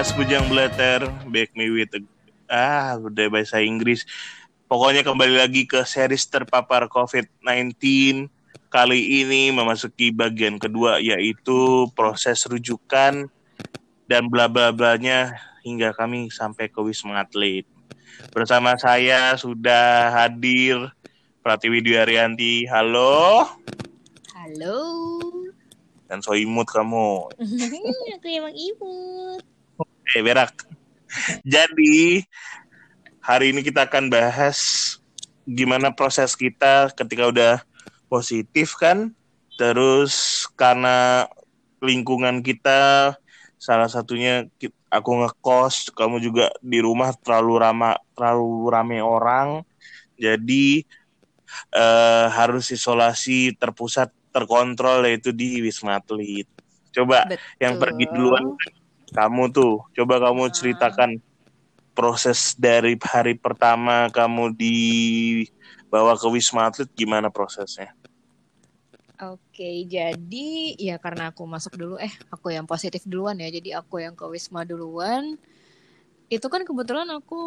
podcast Bujang Blatter Back me with a... Ah, udah bahasa Inggris Pokoknya kembali lagi ke series terpapar COVID-19 Kali ini memasuki bagian kedua yaitu proses rujukan dan bla bla blanya hingga kami sampai ke Wisma Atlet. Bersama saya sudah hadir Pratiwi Dwi Arianti. Halo. Halo. Dan so imut kamu. Aku emang imut. Eh, berak. Jadi, hari ini kita akan bahas gimana proses kita ketika udah positif kan. Terus karena lingkungan kita salah satunya aku ngekos, kamu juga di rumah terlalu ramah terlalu rame orang. Jadi eh, harus isolasi terpusat terkontrol yaitu di Wisma Atlet. Coba Betul. yang pergi duluan kamu tuh, coba kamu Ah. ceritakan proses dari hari pertama kamu dibawa ke Wisma Atlet gimana prosesnya? Oke, jadi ya karena aku masuk dulu, eh aku yang positif duluan ya, jadi aku yang ke Wisma duluan. Itu kan kebetulan aku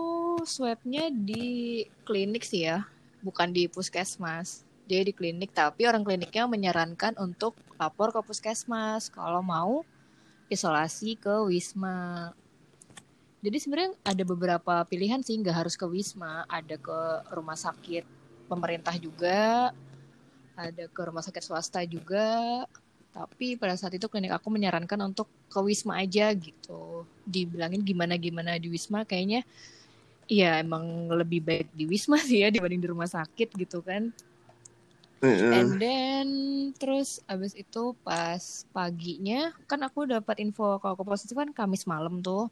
swabnya di klinik sih ya, bukan di puskesmas. Jadi di klinik, tapi orang kliniknya menyarankan untuk lapor ke puskesmas kalau mau isolasi ke Wisma. Jadi sebenarnya ada beberapa pilihan sih, nggak harus ke Wisma, ada ke rumah sakit pemerintah juga, ada ke rumah sakit swasta juga. Tapi pada saat itu klinik aku menyarankan untuk ke Wisma aja gitu. Dibilangin gimana-gimana di Wisma kayaknya ya emang lebih baik di Wisma sih ya dibanding di rumah sakit gitu kan. And then terus abis itu pas paginya kan aku dapat info kalau aku positif kan Kamis malam tuh.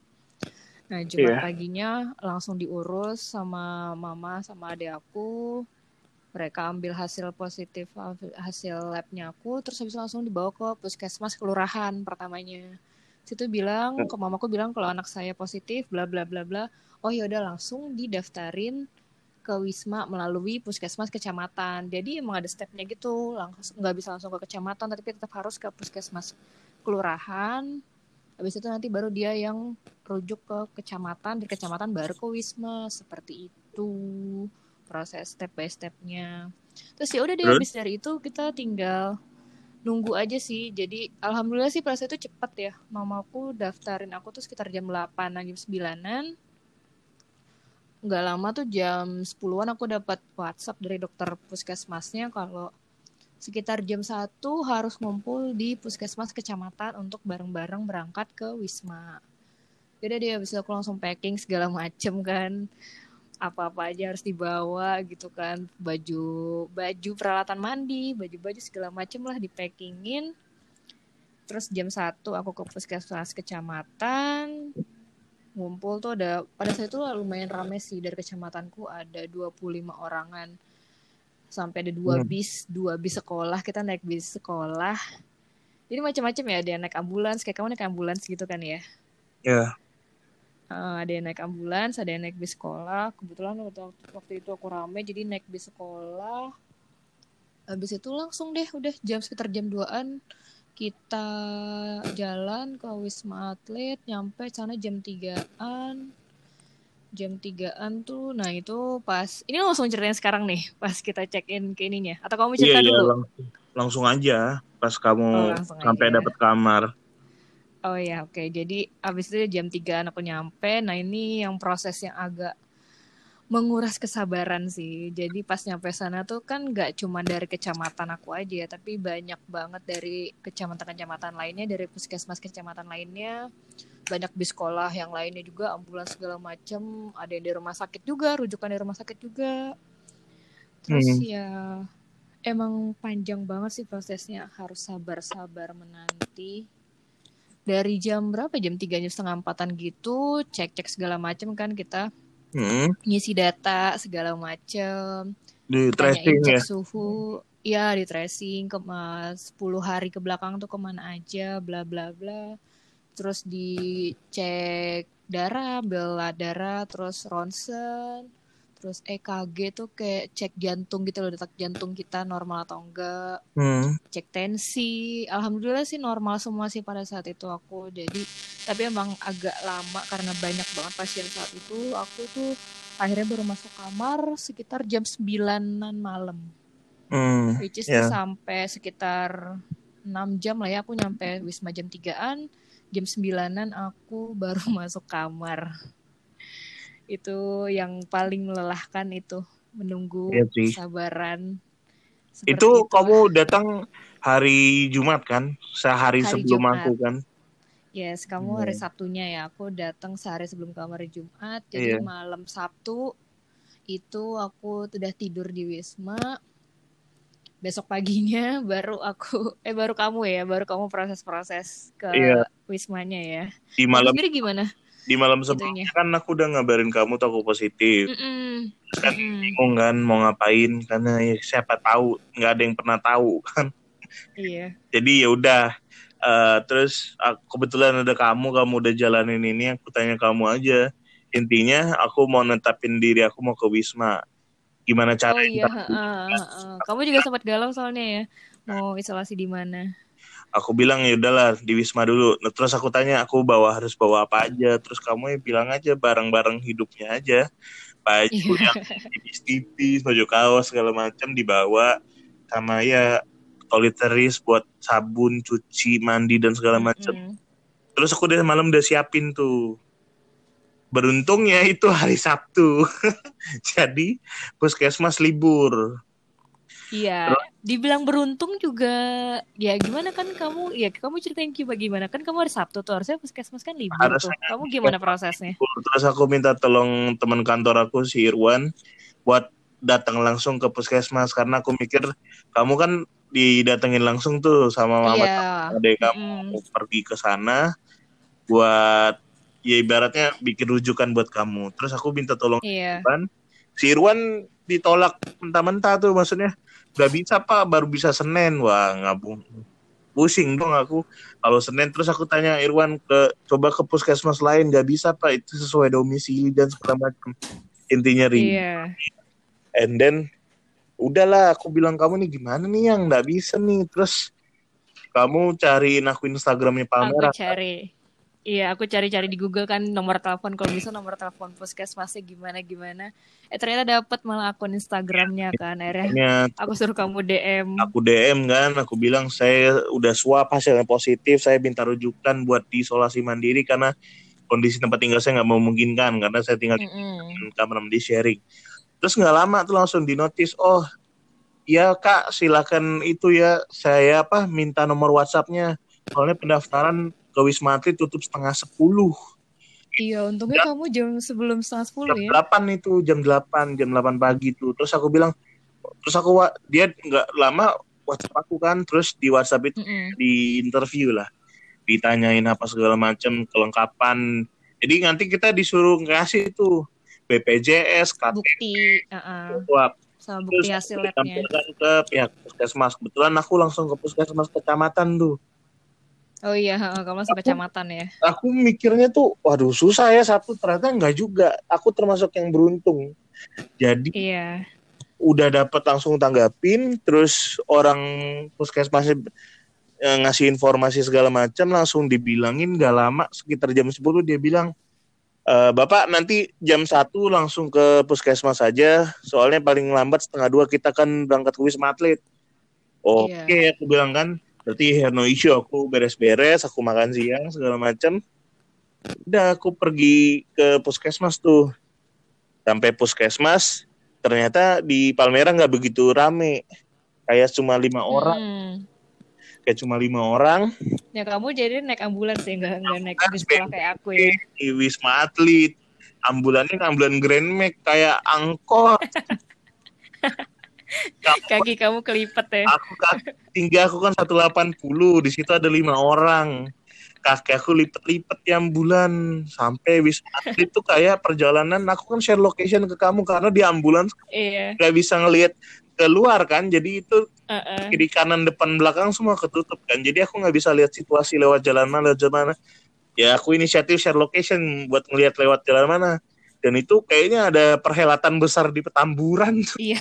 Nah Jumat Iya. paginya langsung diurus sama mama sama adik aku. Mereka ambil hasil positif hasil labnya aku terus habis itu langsung dibawa ke puskesmas kelurahan pertamanya. Situ bilang ke mamaku bilang kalau anak saya positif bla bla bla bla. Oh ya udah langsung didaftarin ke Wisma melalui puskesmas kecamatan. Jadi emang ada stepnya gitu, langsung nggak bisa langsung ke kecamatan, tapi tetap harus ke puskesmas kelurahan. Habis itu nanti baru dia yang rujuk ke kecamatan, dari kecamatan baru ke Wisma, seperti itu proses step by stepnya. Terus ya udah deh Terus? habis dari itu kita tinggal nunggu aja sih. Jadi alhamdulillah sih proses itu cepet ya. Mamaku daftarin aku tuh sekitar jam 8 jam 9-an nggak lama tuh jam 10-an aku dapat WhatsApp dari dokter puskesmasnya kalau sekitar jam 1 harus ngumpul di puskesmas kecamatan untuk bareng-bareng berangkat ke Wisma. Jadi dia bisa aku langsung packing segala macem kan. Apa-apa aja harus dibawa gitu kan. Baju baju peralatan mandi, baju-baju segala macem lah di packingin. Terus jam 1 aku ke puskesmas kecamatan, ngumpul tuh ada pada saat itu lumayan rame sih. Dari kecamatanku ada 25 orangan. Sampai ada dua Hmm. bis dua bis sekolah. Kita naik bis sekolah. Jadi macam-macam ya. Ada yang naik ambulans kayak kamu naik ambulans gitu kan ya? Ya. Eh, ada yang naik ambulans ada yang naik bis sekolah. Kebetulan waktu, waktu itu aku rame jadi naik bis sekolah. Habis itu langsung deh udah jam sekitar jam 2an kita jalan ke Wisma Atlet nyampe sana jam 3-an jam 3-an tuh nah itu pas ini langsung ceritain sekarang nih pas kita check in ke ininya atau kamu Iya, cerita iya, dulu langsung, langsung aja pas kamu Oh, sampai aja. dapat kamar. Oh ya, oke. Jadi abis itu jam 3 aku nyampe. Nah ini yang proses yang agak menguras kesabaran sih. Jadi pas nyampe sana tuh kan nggak cuma dari kecamatan aku aja, tapi banyak banget dari kecamatan-kecamatan lainnya, dari puskesmas kecamatan lainnya, banyak bis sekolah yang lainnya juga, ambulans segala macem. Ada yang di rumah sakit juga, rujukan di rumah sakit juga. Terus Hmm. ya emang panjang banget sih prosesnya, harus sabar-sabar menanti dari jam berapa jam tiga jam setengah empatan gitu cek cek segala macem kan kita Hmm. ngisi data segala macem Di tracing cek ya. suhu ya di tracing ke 10 hari ke belakang tuh ke mana aja bla bla bla terus dicek darah bela darah terus ronsen terus EKG tuh kayak cek jantung gitu loh detak jantung kita normal atau enggak Hmm. cek tensi alhamdulillah sih normal semua sih pada saat itu aku jadi tapi emang agak lama karena banyak banget pasien saat itu aku tuh akhirnya baru masuk kamar sekitar jam 9-an malam Hmm. which is Ya. tuh sampai sekitar 6 jam lah ya aku nyampe wisma jam 3-an jam 9-an aku baru masuk kamar itu yang paling melelahkan itu menunggu sih. sabaran Seperti Itu kamu datang hari Jumat kan? Sehari Hari sebelum Jumat. aku kan? Yes, kamu hari Hmm. Sabtunya ya. Aku datang sehari sebelum kamu hari Jumat. Jadi Iya. malam Sabtu itu aku udah tidur di Wisma. Besok paginya baru aku eh baru kamu ya, baru kamu proses-proses ke Iya. Wismanya ya. Di malam sendiri gimana? Di malam Itunya. sebelumnya kan aku udah ngabarin kamu tuh aku positif. Mm-mm. Kan Mm-mm. bingung kan mau ngapain karena ya siapa tahu nggak ada yang pernah tahu kan. Iya. Jadi ya udah Eh, terus aku, kebetulan ada kamu, kamu udah jalanin ini, aku tanya kamu aja. Intinya aku mau netapin diri aku mau ke Wisma. Gimana Oh cara iya, heeh, heeh. Kamu juga sempat galau soalnya ya. Mau isolasi di mana? Aku bilang ya udahlah di Wisma dulu. Nah, terus aku tanya aku bawa harus bawa apa aja. Terus kamu ya bilang aja barang-barang hidupnya aja. Baju Iya. yang tipis-tipis, baju kaos segala macam dibawa sama ya toiletries buat sabun, cuci, mandi dan segala macam. Mm-mm. Terus aku udah malam udah siapin tuh. Beruntungnya itu hari Sabtu. Jadi puskesmas libur. Iya, dibilang beruntung juga ya gimana kan kamu ya kamu ceritain coba gimana kan kamu hari Sabtu tuh harusnya puskesmas kan libur Harusnya tuh. Kamu gimana prosesnya? Terus aku minta tolong teman kantor aku si Irwan buat datang langsung ke puskesmas karena aku mikir kamu kan didatengin langsung tuh sama mama Iya. adek kamu Mm-mm. pergi ke sana buat ya ibaratnya bikin rujukan buat kamu. Terus aku minta tolong Iya. Irwan. Si Irwan ditolak mentah-mentah tuh maksudnya nggak bisa pak. Baru bisa Senin. Wah ngabung. Pusing dong aku. Kalau Senin terus aku tanya Irwan ke coba ke puskesmas lain. Nggak bisa pak. Itu sesuai domisili dan segala macam. Intinya ri Iya. and then udahlah. Aku bilang kamu nih gimana nih yang? Nggak bisa nih. Terus kamu cariin aku Instagramnya Aku Palmera cari. Iya, aku cari-cari di Google kan nomor telepon kalau bisa nomor telepon puskesmasnya gimana gimana. Eh ternyata dapat malah akun Instagramnya kan. Akhirnya aku suruh kamu DM. aku DM kan, aku bilang saya udah swab hasilnya positif, saya minta rujukan buat diisolasi mandiri karena kondisi tempat tinggal saya nggak memungkinkan karena saya tinggal Mm-mm. di kamar mandi sharing. Terus nggak lama tuh langsung di notice, oh ya kak silakan itu ya saya apa minta nomor WhatsAppnya soalnya pendaftaran ke Wisma Atlet tutup setengah sepuluh Iya, untungnya kamu jam sebelum setengah sepuluh jam ya. delapan itu jam delapan jam delapan pagi tuh terus aku bilang terus aku dia nggak lama WhatsApp aku kan terus di WhatsApp itu Mm-mm. di interview lah ditanyain apa segala macam kelengkapan jadi nanti kita disuruh ngasih tuh BPJS KTP Bukti, uh-uh. swab sama terus bukti hasil labnya. ke pihak puskesmas kebetulan aku langsung ke puskesmas kecamatan tuh Oh iya, kamu ke kecamatan ya. aku mikirnya tuh waduh susah ya satu. Ternyata enggak juga. Aku termasuk yang beruntung. Jadi Iya. udah dapat langsung tanggapin terus orang puskesmasnya eh, ngasih informasi segala macam langsung dibilangin. Gak lama sekitar jam 10 dia bilang "Eh, Bapak nanti jam 1 langsung ke puskesmas saja soalnya paling lambat setengah dua kita kan berangkat ke Wisma Atlet. Oke Iya. aku bilang kan berarti no issue aku beres-beres aku makan siang segala macam udah aku pergi ke puskesmas tuh. Sampai puskesmas ternyata di Palmera nggak begitu rame. Kayak cuma lima orang. Mm-mm. kayak cuma lima orang. Ya kamu jadi naik ambulans ya, nggak nggak naik bis sekolah kayak aku ya. di Wisma Atlet. Ambulannya ambulan Grand Max kayak angkot Kamu- Kaki kamu kelipet ya. aku kaki tinggi aku kan 180 di situ ada lima orang kaki aku lipet-lipet di ambulan sampai Wisma Atlet itu kayak perjalanan aku kan share location ke kamu karena di ambulans Iya. nggak bisa ngelihat keluar kan jadi itu Uh-uh. kiri kanan depan belakang semua ketutup kan jadi aku nggak bisa lihat situasi lewat jalan mana lewat jalan mana ya aku inisiatif share location buat ngelihat lewat jalan mana dan itu kayaknya ada perhelatan besar di Petamburan tuh. Iya.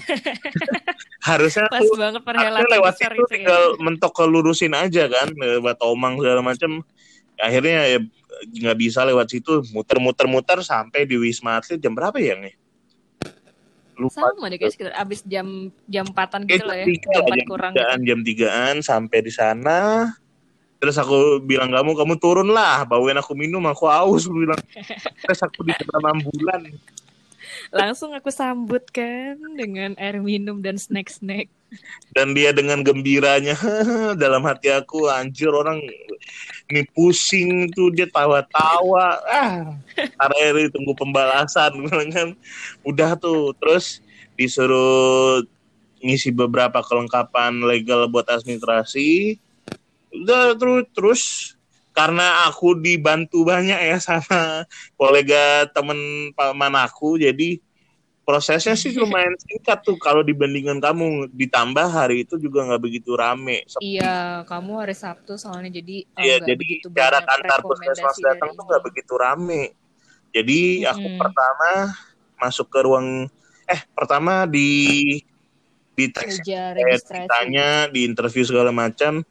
harusnya Pas tuh banget perhelatan lewat besar itu itu ya. tinggal mentok ke lurusin aja kan lewat Omang segala macam akhirnya ya nggak bisa lewat situ muter-muter muter sampai di Wisma Atlet jam berapa ya nih lupa Sama deh kayak sekitar abis jam jam empatan gitu lah ya. jam kurang tigaan, gitu. jam tigaan sampai di sana. Terus aku bilang kamu kamu turun lah, bawain aku minum, aku haus, aku bilang. Terus aku di dalam ambulan. Langsung aku sambut kan dengan air minum dan snack-snack. Dan dia dengan gembiranya dalam hati aku, anjir orang ini pusing tuh dia tawa-tawa. Ah, hari tunggu pembalasan kan. Udah tuh, terus disuruh ngisi beberapa kelengkapan legal buat administrasi. Udah terus terus karena aku dibantu banyak ya sama kolega temen paman aku jadi prosesnya sih lumayan singkat tuh. Kalau dibandingkan kamu ditambah hari itu juga nggak begitu rame. Iya, kamu hari Sabtu soalnya jadi eh, Iya, jadi begitu jarak antar puskesmas datang tuh nggak begitu rame. Jadi aku Mm-mm. pertama masuk ke ruang eh pertama di di tes eh, ditanya, di interview segala macam,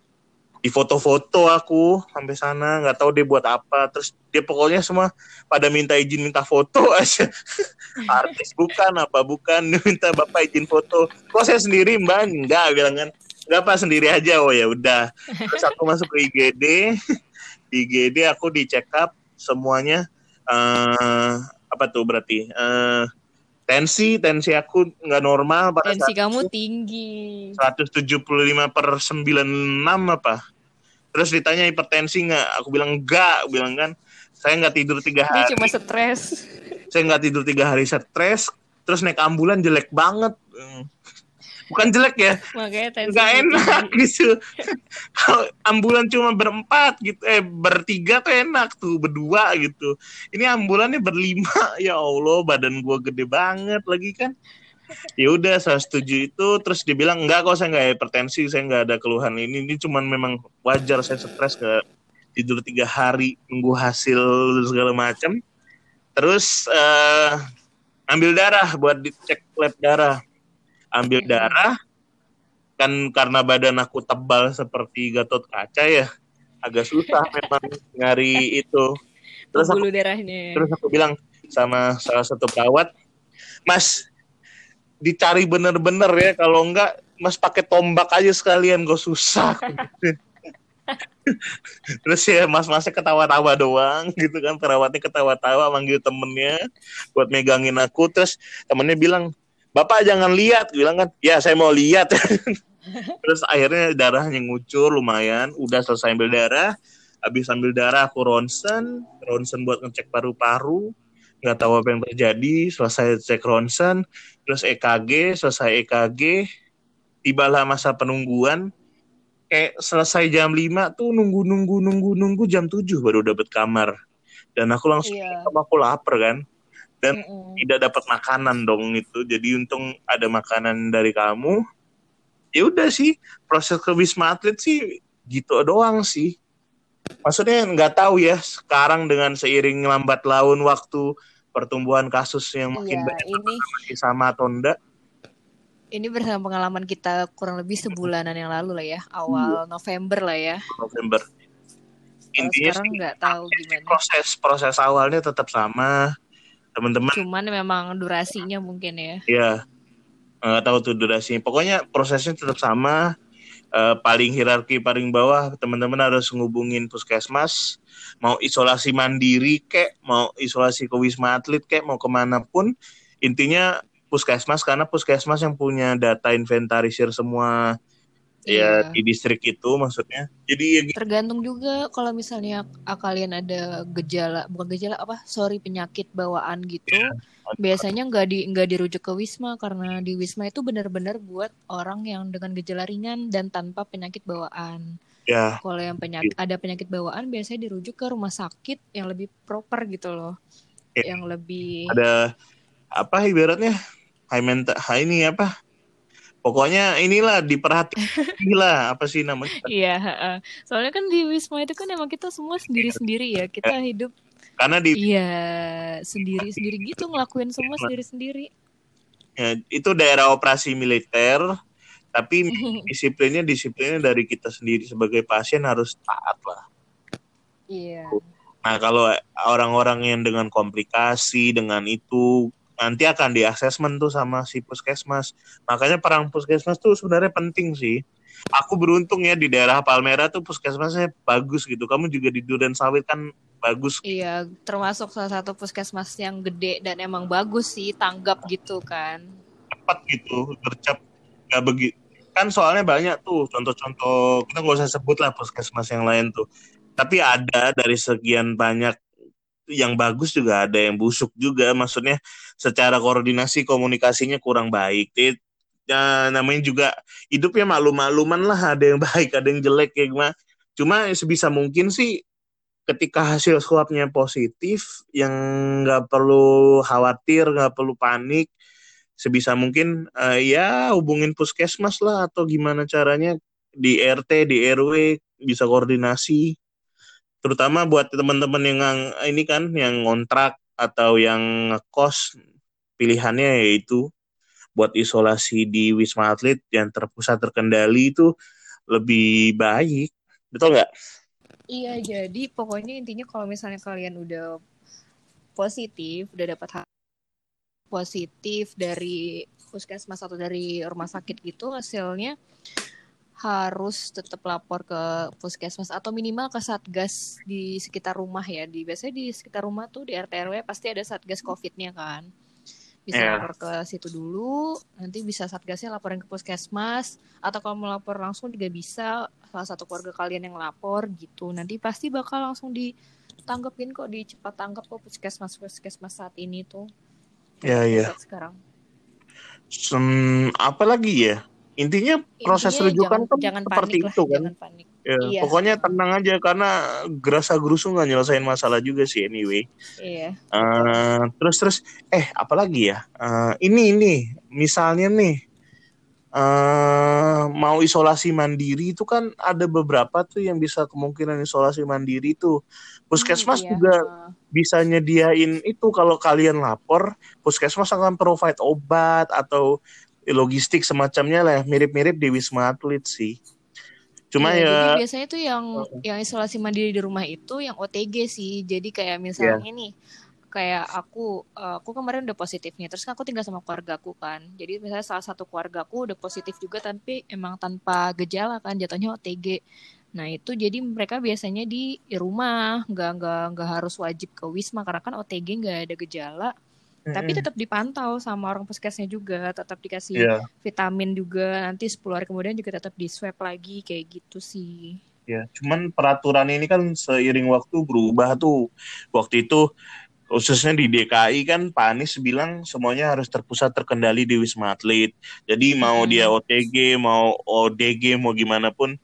di foto-foto aku sampai sana nggak tahu dia buat apa. Terus dia pokoknya semua pada minta izin minta foto aja. Artis bukan apa bukan minta bapak izin foto. Kok saya sendiri mbak? Enggak bilang kan. Enggak apa sendiri aja oh ya udah. Terus aku masuk ke IGD. Di IGD aku di up semuanya eh apa tuh berarti eh tensi tensi aku nggak normal pada Tensi saat kamu itu. tinggi. 175 per 96 apa terus ditanya hipertensi nggak aku bilang enggak Aku bilang kan saya nggak tidur tiga Dia hari cuma stres. saya nggak tidur tiga hari stres terus naik ambulan jelek banget Hmm. Bukan jelek ya. Makanya tensi nggak enak gitu. Kalau ambulan cuma berempat gitu eh bertiga tuh enak tuh berdua gitu. Ini ambulannya berlima. Ya allah badan gua gede banget lagi kan. Ya udah saya setuju itu. Terus dibilang enggak kok saya nggak hipertensi saya nggak ada keluhan ini. Ini cuman memang wajar saya stres nggak tidur tiga hari nunggu hasil segala macam. Terus eh, ambil darah buat dicek lab darah ambil darah kan karena badan aku tebal seperti gatot kaca ya agak susah memang nyari itu. Terus aku darahnya. terus aku bilang sama salah satu perawat mas dicari bener-bener ya kalau enggak mas pakai tombak aja sekalian gue susah. Terus ya mas masnya ketawa-tawa doang gitu kan perawatnya ketawa-tawa manggil temennya buat megangin aku. Terus temennya bilang bapak jangan lihat bilang kan ya saya mau lihat. Terus akhirnya darahnya ngucur lumayan udah selesai ambil darah. Habis ambil darah aku ronsen ronsen buat ngecek paru-paru. Nggak tahu apa yang terjadi selesai cek ronsen. Terus EKG selesai EKG tibalah masa penungguan. Kayak selesai jam 5 tuh nunggu nunggu nunggu nunggu jam 7 baru dapat kamar. Dan aku langsung sama aku lapar kan dan Mm-mm. tidak dapat makanan dong itu. Jadi untung ada makanan dari kamu. Ya udah sih proses ke wisma atlet sih gitu doang sih. Maksudnya nggak tahu ya sekarang dengan seiring lambat laun waktu pertumbuhan kasus yang makin Iya, banyak ini masih sama atau enggak. Ini bersama pengalaman kita kurang lebih sebulanan yang lalu lah ya, awal November lah ya. November. Intinya sekarang nggak tahu gimana. proses proses awalnya tetap sama teman-teman. Cuman memang durasinya mungkin ya. ya nggak tahu tuh durasinya. Pokoknya prosesnya tetap sama. Eh, paling hierarki paling bawah teman-teman harus ngubungin puskesmas. Mau isolasi mandiri kek mau isolasi ke wisma atlet kek mau ke mana pun. Intinya puskesmas karena puskesmas yang punya data inventarisir semua ya Iya. di distrik itu maksudnya jadi ya gitu. Tergantung juga kalau misalnya ah, kalian ada gejala, bukan gejala apa, sorry penyakit bawaan gitu, Iya. biasanya nggak di nggak dirujuk ke wisma karena di wisma itu benar-benar buat orang yang dengan gejala ringan dan tanpa penyakit bawaan. ya Kalau yang penyakit ada penyakit bawaan biasanya dirujuk ke rumah sakit yang lebih proper gitu loh, Iya. yang lebih ada apa ibaratnya high mental high ini apa pokoknya inilah diperhatikan lah apa sih namanya? Iya, soalnya kan di wisma itu kan emang kita semua sendiri-sendiri ya. Kita hidup karena di iya sendiri sendiri gitu ngelakuin semua sendiri sendiri ya, itu daerah operasi militer tapi disiplinnya disiplinnya dari kita sendiri sebagai pasien harus taat lah. Iya. Nah kalau orang-orang yang dengan komplikasi dengan itu nanti akan di assessment tuh sama si puskesmas. Makanya perang puskesmas tuh sebenarnya penting sih. Aku beruntung ya di daerah Palmera tuh puskesmasnya bagus gitu. Kamu juga di Duren Sawit kan bagus. Iya, termasuk salah satu puskesmas yang gede dan emang bagus sih, tanggap gitu kan. Cepat gitu, gercep. Gak begitu. Kan soalnya banyak tuh contoh-contoh, kita nggak usah sebut lah puskesmas yang lain tuh. Tapi ada dari sekian banyak yang bagus juga ada yang busuk juga maksudnya secara koordinasi komunikasinya kurang baik. Ya, namanya juga hidupnya maklum-makluman lah ada yang baik ada yang jelek ya gimana. Cuma sebisa mungkin sih ketika hasil swabnya positif yang nggak perlu khawatir nggak perlu panik sebisa mungkin uh, ya hubungin puskesmas lah atau gimana caranya di RT di RW bisa koordinasi terutama buat teman-teman yang ini kan yang ngontrak atau yang ngekos pilihannya yaitu buat isolasi di wisma atlet yang terpusat terkendali itu lebih baik betul nggak? Iya jadi pokoknya intinya kalau misalnya kalian udah positif udah dapat positif dari puskesmas atau dari rumah sakit gitu hasilnya harus tetap lapor ke puskesmas atau minimal ke satgas di sekitar rumah ya. Di biasanya di sekitar rumah tuh di RT RW pasti ada satgas COVID-nya kan. Bisa yeah. lapor ke situ dulu, nanti bisa satgasnya laporin ke puskesmas atau kalau mau lapor langsung juga bisa salah satu keluarga kalian yang lapor gitu. Nanti pasti bakal langsung ditanggepin kok di cepat tanggap kok puskesmas puskesmas saat ini tuh. Ya yeah, iya. Yeah. Sekarang. Hmm, apa lagi ya? Intinya proses intinya rujukan jangan, kan jangan seperti panik itu lah, kan panik. Ya, iya. pokoknya tenang aja karena gerasa gerusu nggak nyelesain masalah juga sih anyway iya uh, terus terus eh apalagi ya uh, ini ini misalnya nih uh, mau isolasi mandiri itu kan ada beberapa tuh yang bisa kemungkinan isolasi mandiri tuh puskesmas hmm, iya. juga bisa nyediain itu kalau kalian lapor puskesmas akan provide obat atau logistik semacamnya lah mirip-mirip di wisma atlet sih. Cuma ya, ya jadi biasanya tuh yang uh, yang isolasi mandiri di rumah itu yang OTG sih. Jadi kayak misalnya yeah. nih kayak aku aku kemarin udah positif nih terus kan aku tinggal sama keluarga aku kan. Jadi misalnya salah satu keluarga aku udah positif juga tapi emang tanpa gejala kan jatuhnya OTG nah itu jadi mereka biasanya di rumah. Nggak nggak nggak harus wajib ke wisma karena kan OTG nggak ada gejala Tapi tetap dipantau sama orang puskesnya juga, tetap dikasih yeah. vitamin juga. Nanti 10 hari kemudian juga tetap di swab lagi kayak gitu sih. Ya, cuman peraturan ini kan seiring waktu berubah tuh. Waktu itu khususnya di DKI kan Pak Anies bilang semuanya harus terpusat terkendali di Wisma Atlet. Jadi mau hmm. dia OTG, mau ODG, mau gimana pun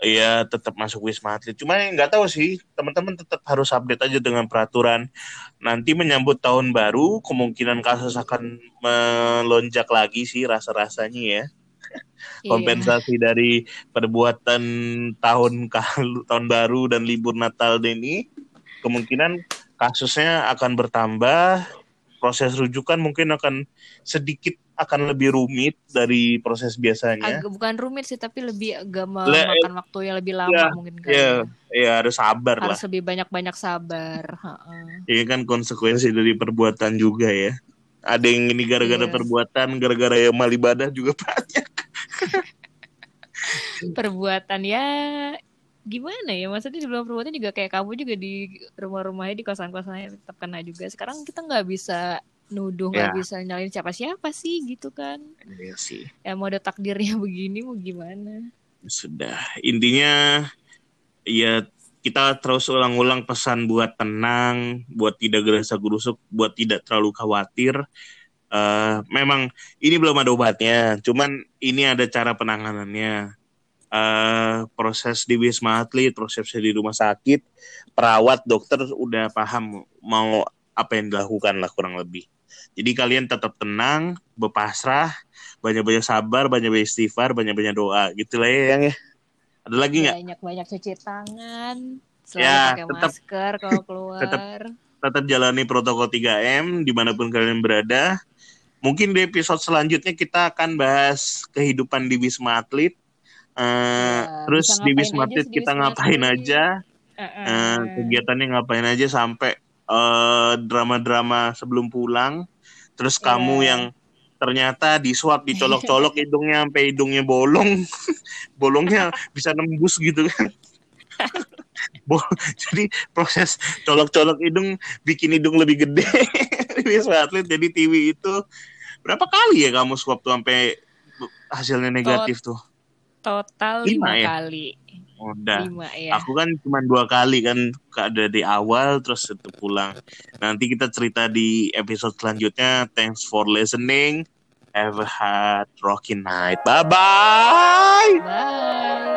ya tetap masuk wisma atlet. Cuma nggak tahu sih, teman-teman tetap harus update aja dengan peraturan. Nanti menyambut tahun baru, kemungkinan kasus akan melonjak lagi sih rasa-rasanya ya. Iya. Kompensasi dari perbuatan tahun kalu, tahun baru dan libur Natal ini, kemungkinan kasusnya akan bertambah. Proses rujukan mungkin akan sedikit akan lebih rumit dari proses biasanya. Agak bukan rumit sih, tapi lebih agak memakan waktu yang lebih lama ya, mungkin kan. Iya, ya, harus sabar harus lah. Harus lebih banyak-banyak sabar. Ini kan konsekuensi dari perbuatan juga ya. Ada yang ini gara-gara yes. Iya. perbuatan, gara-gara yang mal ibadah juga banyak. perbuatan ya gimana ya maksudnya di dalam perbuatan juga kayak kamu juga di rumah-rumahnya di kosan-kosannya tetap kena juga sekarang kita nggak bisa nuduh nggak ya. bisa nyalain siapa-siapa sih gitu kan iya sih ya mau ada takdirnya begini mau gimana sudah intinya ya kita terus ulang-ulang pesan buat tenang, buat tidak gerasa gerusuk, buat tidak terlalu khawatir. Uh, memang ini belum ada obatnya, cuman ini ada cara penanganannya. Uh, proses di wisma atlet, proses di rumah sakit, perawat, dokter udah paham mau apa yang dilakukan lah kurang lebih. Jadi kalian tetap tenang, berpasrah, banyak-banyak sabar, banyak-banyak istighfar, banyak-banyak doa. Gitu lah ya yang ya. Ada lagi nggak? Banyak-banyak cuci tangan, Selalu Ya, pakai tetap- masker kalau keluar. tetap jalani protokol 3M di mana pun kalian berada. Mungkin di episode selanjutnya kita akan bahas kehidupan di Wisma Atlet. Eh, Ya, terus di Wisma Atlet kita ngapain aja, Heeh. eh, kegiatannya ngapain aja sampai eh, drama-drama sebelum pulang. Terus Iya. kamu yang ternyata di swab dicolok-colok hidungnya sampai hidungnya bolong, bolongnya bisa nembus gitu kan. Jadi proses colok-colok hidung bikin hidung lebih gede Wisma Atlet. Jadi TV itu berapa kali ya kamu swab tuh sampai hasilnya negatif tuh? Total Lima lima, ya? kali. Udah. Lima ya. Aku kan cuma dua kali kan ada di awal terus itu pulang. Nanti kita cerita di episode selanjutnya. Thanks for listening. Have a hot rocking night. Bye bye. Bye.